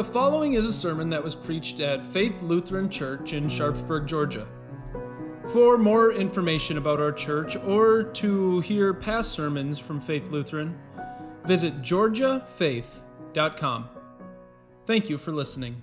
The following is a sermon that was preached at Faith Lutheran Church in Sharpsburg, Georgia. For more information about our church or to hear past sermons from Faith Lutheran, visit georgiafaith.com. Thank you for listening.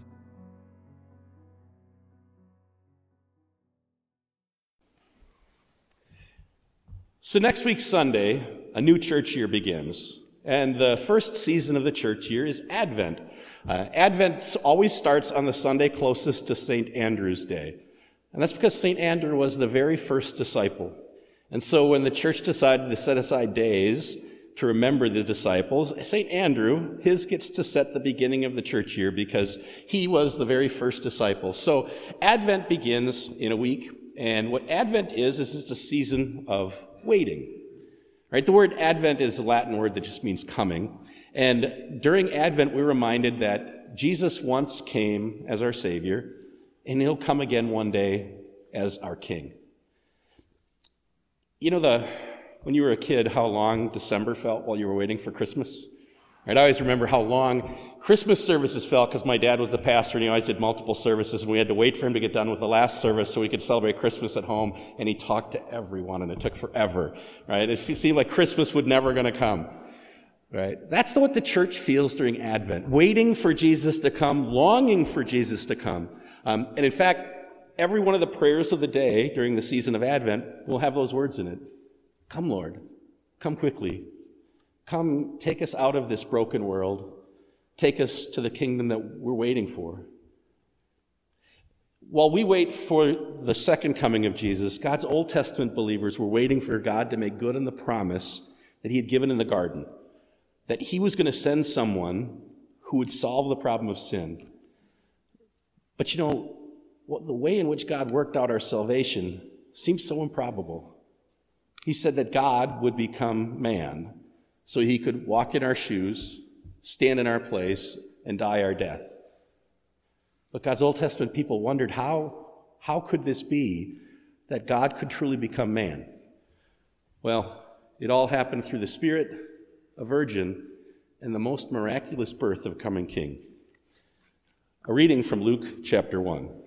So, next week, Sunday, a new church year begins. And the first season of the church year is Advent. Uh, Advent always starts on the Sunday closest to St. Andrew's Day. And that's because St. Andrew was the very first disciple. And so when the church decided to set aside days to remember the disciples, St. Andrew, his gets to set the beginning of the church year because he was the very first disciple. So Advent begins in a week. And what Advent is, is it's a season of waiting. Right? The word Advent is a Latin word that just means coming. And during Advent, we're reminded that Jesus once came as our Savior, and He'll come again one day as our King. You know, the, when you were a kid, how long December felt while you were waiting for Christmas? Right? I always remember how long Christmas services felt because my dad was the pastor and he always did multiple services and we had to wait for him to get done with the last service so we could celebrate Christmas at home and he talked to everyone and it took forever, right? It seemed like Christmas would never going to come, right? That's what the church feels during Advent, waiting for Jesus to come, longing for Jesus to come. Um, and in fact, every one of the prayers of the day during the season of Advent will have those words in it. Come, Lord. Come quickly. Come, take us out of this broken world. Take us to the kingdom that we're waiting for. While we wait for the second coming of Jesus, God's Old Testament believers were waiting for God to make good on the promise that He had given in the garden that He was going to send someone who would solve the problem of sin. But you know, the way in which God worked out our salvation seems so improbable. He said that God would become man so he could walk in our shoes, stand in our place, and die our death. But God's Old Testament people wondered how, how could this be that God could truly become man? Well, it all happened through the Spirit, a virgin, and the most miraculous birth of a coming king. A reading from Luke chapter 1.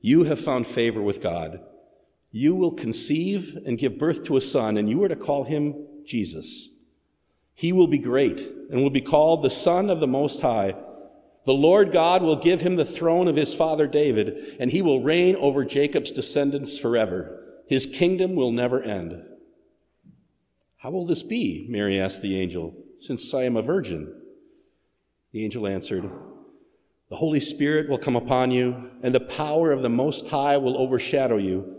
You have found favor with God. You will conceive and give birth to a son, and you are to call him Jesus. He will be great and will be called the Son of the Most High. The Lord God will give him the throne of his father David, and he will reign over Jacob's descendants forever. His kingdom will never end. How will this be? Mary asked the angel, since I am a virgin. The angel answered, the Holy Spirit will come upon you, and the power of the Most High will overshadow you.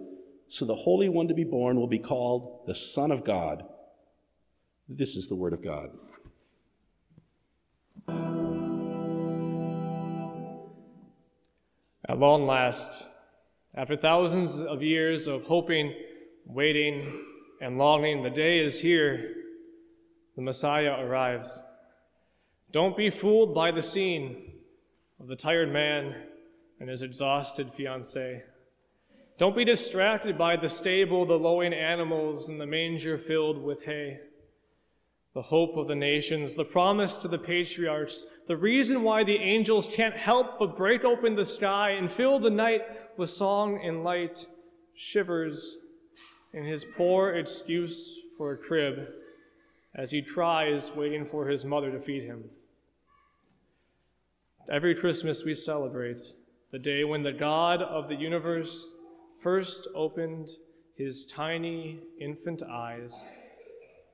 So the Holy One to be born will be called the Son of God. This is the Word of God. At long last, after thousands of years of hoping, waiting, and longing, the day is here. The Messiah arrives. Don't be fooled by the scene of the tired man and his exhausted fiancee. Don't be distracted by the stable, the lowing animals, and the manger filled with hay. The hope of the nations, the promise to the patriarchs, the reason why the angels can't help but break open the sky and fill the night with song and light, shivers in his poor excuse for a crib as he tries waiting for his mother to feed him. Every Christmas we celebrate the day when the God of the universe first opened his tiny infant eyes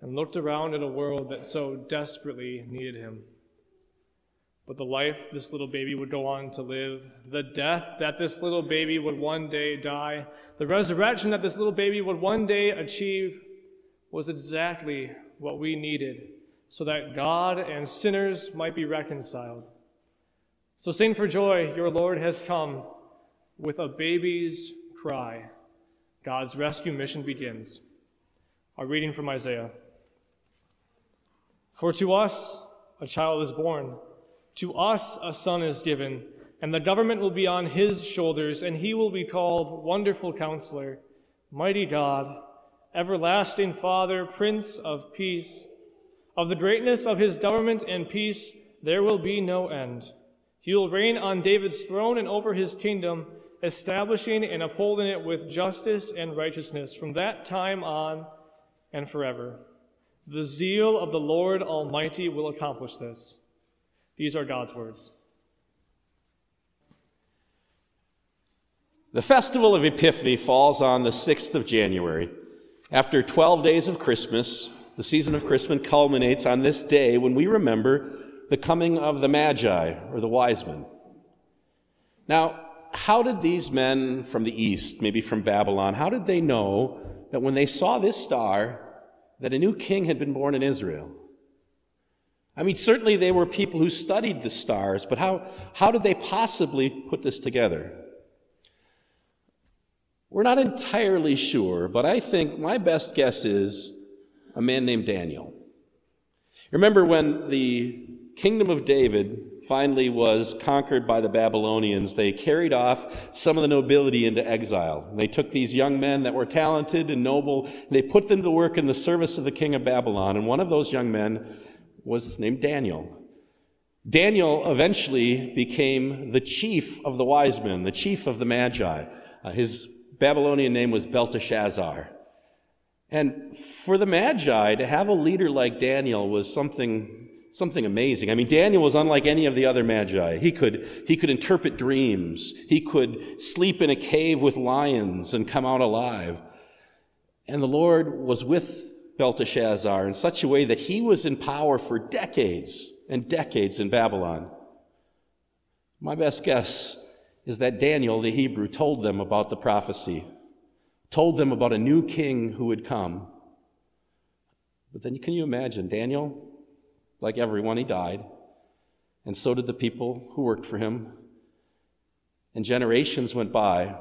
and looked around at a world that so desperately needed him. But the life this little baby would go on to live, the death that this little baby would one day die, the resurrection that this little baby would one day achieve was exactly what we needed so that God and sinners might be reconciled. So sing for joy, your Lord has come. With a baby's cry, God's rescue mission begins. A reading from Isaiah. For to us a child is born, to us a son is given, and the government will be on his shoulders, and he will be called Wonderful Counselor, Mighty God, Everlasting Father, Prince of Peace. Of the greatness of his government and peace there will be no end. He will reign on David's throne and over his kingdom, establishing and upholding it with justice and righteousness from that time on and forever. The zeal of the Lord Almighty will accomplish this. These are God's words. The festival of Epiphany falls on the 6th of January. After 12 days of Christmas, the season of Christmas culminates on this day when we remember the coming of the Magi, or the wise men. Now, how did these men from the east, maybe from Babylon, how did they know that when they saw this star, that a new king had been born in Israel? I mean, certainly they were people who studied the stars, but how, how did they possibly put this together? We're not entirely sure, but I think my best guess is a man named Daniel. Remember when the kingdom of David finally was conquered by the Babylonians, they carried off some of the nobility into exile. They took these young men that were talented and noble, they put them to work in the service of the king of Babylon. And one of those young men was named Daniel. Daniel eventually became the chief of the wise men, the chief of the Magi. Uh, his Babylonian name was Belteshazzar. And for the Magi, to have a leader like Daniel was something, something amazing. I mean, Daniel was unlike any of the other Magi. He could, he could interpret dreams. He could sleep in a cave with lions and come out alive. And the Lord was with Belteshazzar in such a way that he was in power for decades and decades in Babylon. My best guess is that Daniel, the Hebrew, told them about the prophecy told them about a new king who would come. But then can you imagine Daniel, like everyone, he died, and so did the people who worked for him. And generations went by,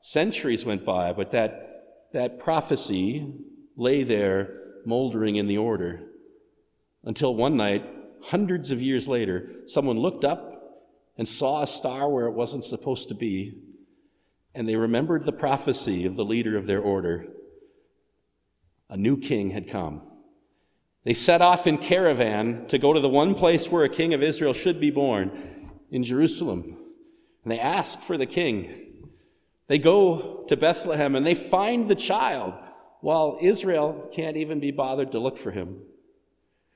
centuries went by, but that, that prophecy lay there moldering in the order until one night, hundreds of years later, someone looked up and saw a star where it wasn't supposed to be and they remembered the prophecy of the leader of their order. A new king had come. They set off in caravan to go to the one place where a king of Israel should be born, in Jerusalem. And they ask for the king. They go to Bethlehem and they find the child, while Israel can't even be bothered to look for him.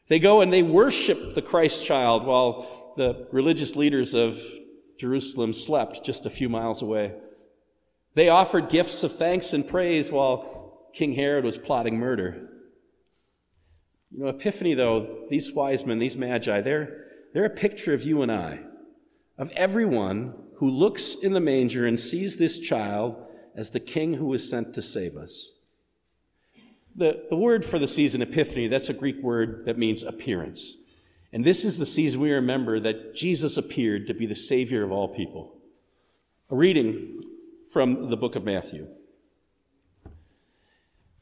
They go and they worship the Christ child while the religious leaders of Jerusalem slept just a few miles away. They offered gifts of thanks and praise while King Herod was plotting murder. You know, Epiphany, though, these wise men, these magi, they're, they're a picture of you and I, of everyone who looks in the manger and sees this child as the king who was sent to save us. The, the word for the season, Epiphany, that's a Greek word that means appearance. And this is the season we remember that Jesus appeared to be the Savior of all people. A reading from the book of Matthew.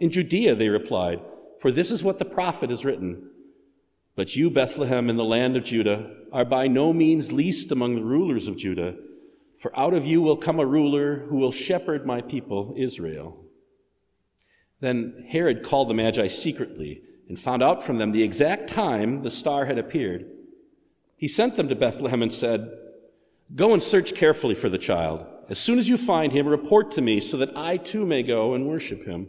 in Judea, they replied, for this is what the prophet has written. But you, Bethlehem, in the land of Judah, are by no means least among the rulers of Judah, for out of you will come a ruler who will shepherd my people, Israel. Then Herod called the Magi secretly and found out from them the exact time the star had appeared. He sent them to Bethlehem and said, Go and search carefully for the child. As soon as you find him, report to me so that I too may go and worship him.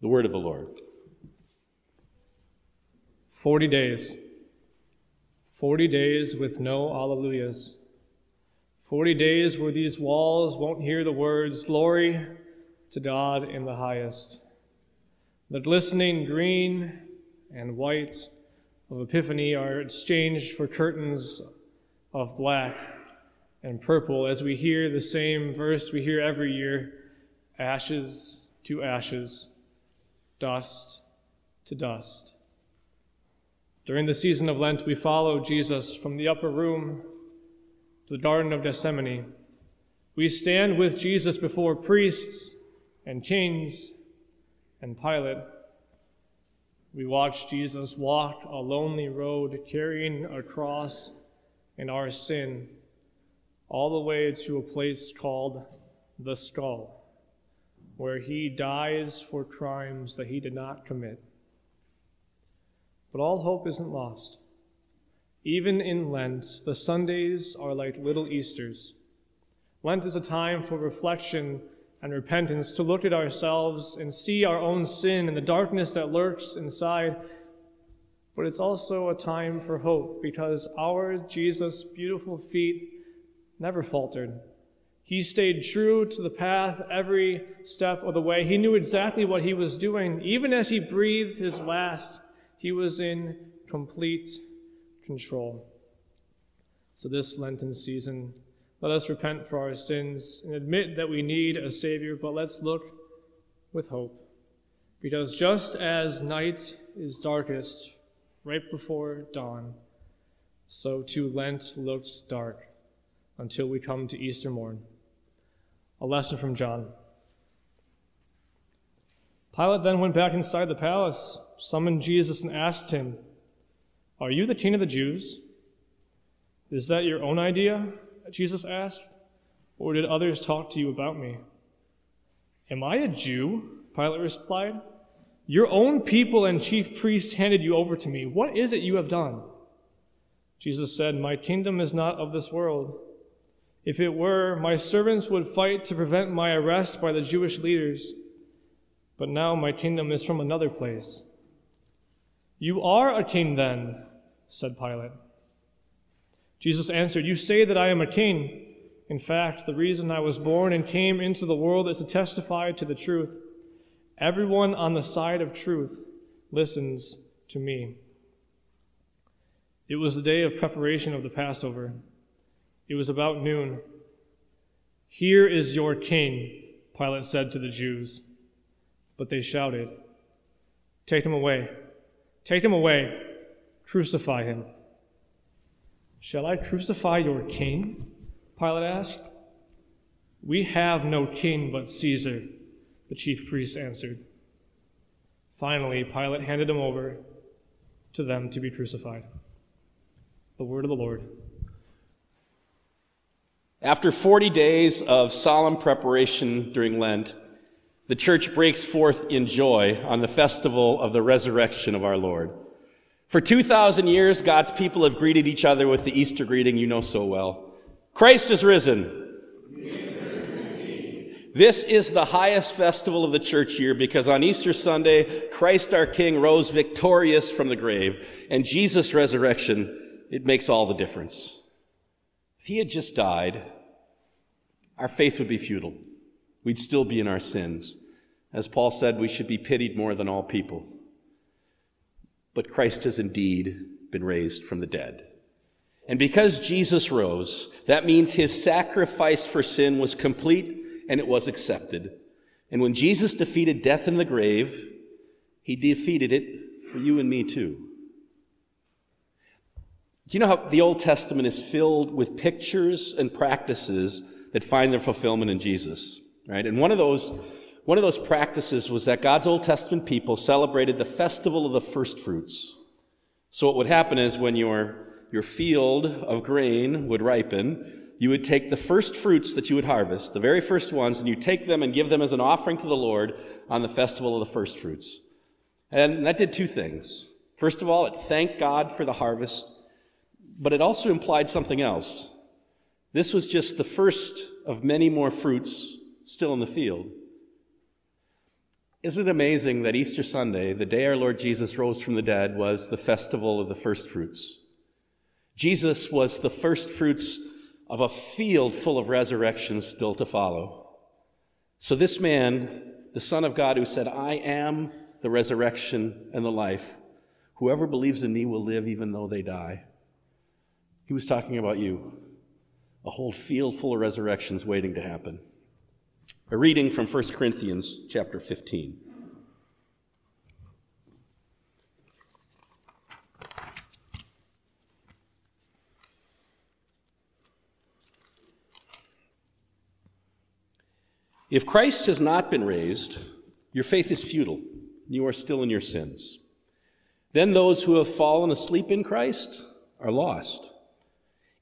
The word of the Lord. Forty days. Forty days with no alleluias. Forty days where these walls won't hear the words, Glory to God in the highest. The glistening green and white of Epiphany are exchanged for curtains of black and purple as we hear the same verse we hear every year ashes to ashes, dust to dust. During the season of Lent, we follow Jesus from the upper room to the Garden of Gethsemane. We stand with Jesus before priests and kings and Pilate. We watch Jesus walk a lonely road carrying a cross and our sin all the way to a place called the skull, where he dies for crimes that he did not commit. But all hope isn't lost. Even in Lent, the Sundays are like little Easters. Lent is a time for reflection and repentance, to look at ourselves and see our own sin and the darkness that lurks inside. But it's also a time for hope because our Jesus' beautiful feet never faltered. He stayed true to the path every step of the way. He knew exactly what he was doing. Even as he breathed his last, he was in complete control. So, this Lenten season, let us repent for our sins and admit that we need a Savior, but let's look with hope. Because just as night is darkest right before dawn, so too Lent looks dark until we come to Easter morn. A lesson from John. Pilate then went back inside the palace, summoned Jesus, and asked him, Are you the king of the Jews? Is that your own idea? Jesus asked. Or did others talk to you about me? Am I a Jew? Pilate replied. Your own people and chief priests handed you over to me. What is it you have done? Jesus said, My kingdom is not of this world. If it were, my servants would fight to prevent my arrest by the Jewish leaders. But now my kingdom is from another place. You are a king then, said Pilate. Jesus answered, You say that I am a king. In fact, the reason I was born and came into the world is to testify to the truth. Everyone on the side of truth listens to me. It was the day of preparation of the Passover. It was about noon. Here is your king, Pilate said to the Jews. But they shouted, Take him away! Take him away! Crucify him! Shall I crucify your king? Pilate asked. We have no king but Caesar, the chief priests answered. Finally, Pilate handed him over to them to be crucified. The word of the Lord. After 40 days of solemn preparation during Lent, the church breaks forth in joy on the festival of the resurrection of our Lord. For 2,000 years, God's people have greeted each other with the Easter greeting you know so well Christ is risen. This is the highest festival of the church year because on Easter Sunday, Christ our King rose victorious from the grave, and Jesus' resurrection, it makes all the difference. If he had just died, our faith would be futile. We'd still be in our sins. As Paul said, we should be pitied more than all people. But Christ has indeed been raised from the dead. And because Jesus rose, that means his sacrifice for sin was complete and it was accepted. And when Jesus defeated death in the grave, he defeated it for you and me too. Do you know how the Old Testament is filled with pictures and practices that find their fulfillment in Jesus? Right? And one of those, one of those practices was that God's Old Testament people celebrated the festival of the first fruits. So, what would happen is when your, your field of grain would ripen, you would take the first fruits that you would harvest, the very first ones, and you take them and give them as an offering to the Lord on the festival of the first fruits. And that did two things. First of all, it thanked God for the harvest, but it also implied something else. This was just the first of many more fruits still in the field. Isn't it amazing that Easter Sunday, the day our Lord Jesus rose from the dead, was the festival of the first fruits? Jesus was the first fruits of a field full of resurrections still to follow. So, this man, the Son of God, who said, I am the resurrection and the life, whoever believes in me will live even though they die. He was talking about you, a whole field full of resurrections waiting to happen. A reading from 1 Corinthians chapter 15. If Christ has not been raised, your faith is futile. And you are still in your sins. Then those who have fallen asleep in Christ are lost.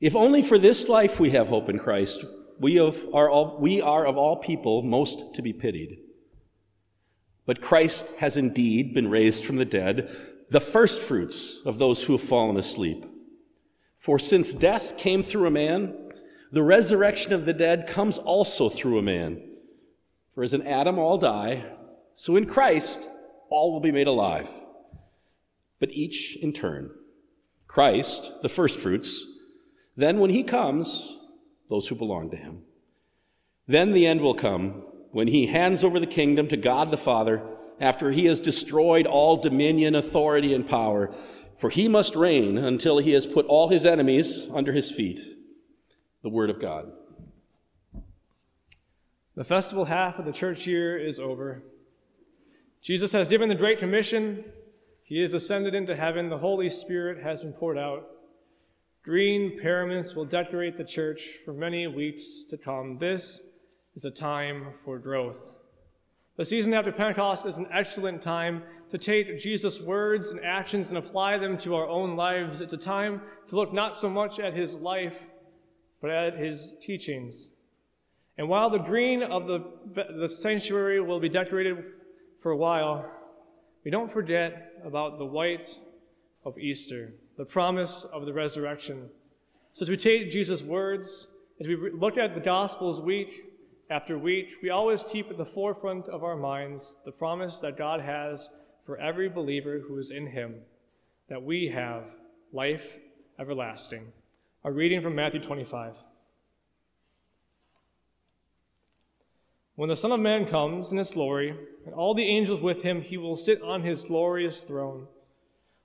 If only for this life we have hope in Christ, we, are all, we are of all people most to be pitied. But Christ has indeed been raised from the dead, the firstfruits of those who have fallen asleep. For since death came through a man, the resurrection of the dead comes also through a man. For as in Adam all die, so in Christ all will be made alive. But each in turn. Christ, the firstfruits, then when he comes, those who belong to him. Then the end will come when he hands over the kingdom to God the Father after he has destroyed all dominion, authority, and power. For he must reign until he has put all his enemies under his feet. The Word of God. The festival half of the church year is over. Jesus has given the Great Commission. He is ascended into heaven. The Holy Spirit has been poured out. Green paraments will decorate the church for many weeks to come. This is a time for growth. The season after Pentecost is an excellent time to take Jesus' words and actions and apply them to our own lives. It's a time to look not so much at his life, but at his teachings. And while the green of the, the sanctuary will be decorated for a while, we don't forget about the white of Easter the promise of the resurrection. So, as we take Jesus' words, as we look at the Gospels week after week, we always keep at the forefront of our minds the promise that God has for every believer who is in Him, that we have life everlasting. A reading from Matthew 25. When the Son of Man comes in his glory, and all the angels with him, he will sit on his glorious throne.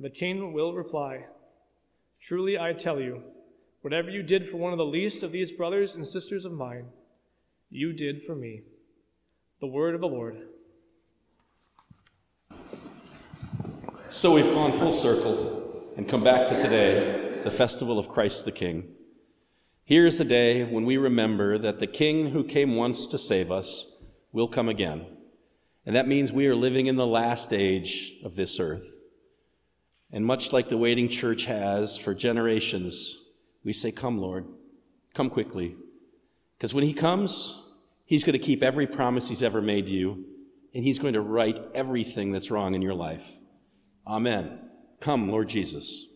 The king will reply, Truly I tell you, whatever you did for one of the least of these brothers and sisters of mine, you did for me. The word of the Lord. So we've gone full circle and come back to today, the festival of Christ the King. Here is the day when we remember that the King who came once to save us will come again. And that means we are living in the last age of this earth. And much like the waiting church has for generations, we say, Come, Lord, come quickly. Because when He comes, He's going to keep every promise He's ever made you, and He's going to right everything that's wrong in your life. Amen. Come, Lord Jesus.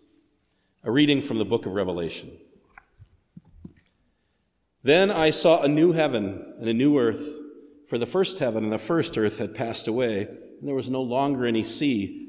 A reading from the book of Revelation. Then I saw a new heaven and a new earth, for the first heaven and the first earth had passed away, and there was no longer any sea.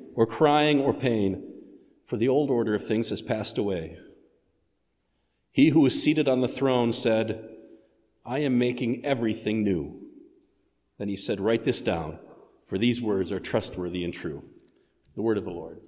or crying, or pain, for the old order of things has passed away. He who was seated on the throne said, I am making everything new. Then he said, Write this down, for these words are trustworthy and true. The word of the Lord.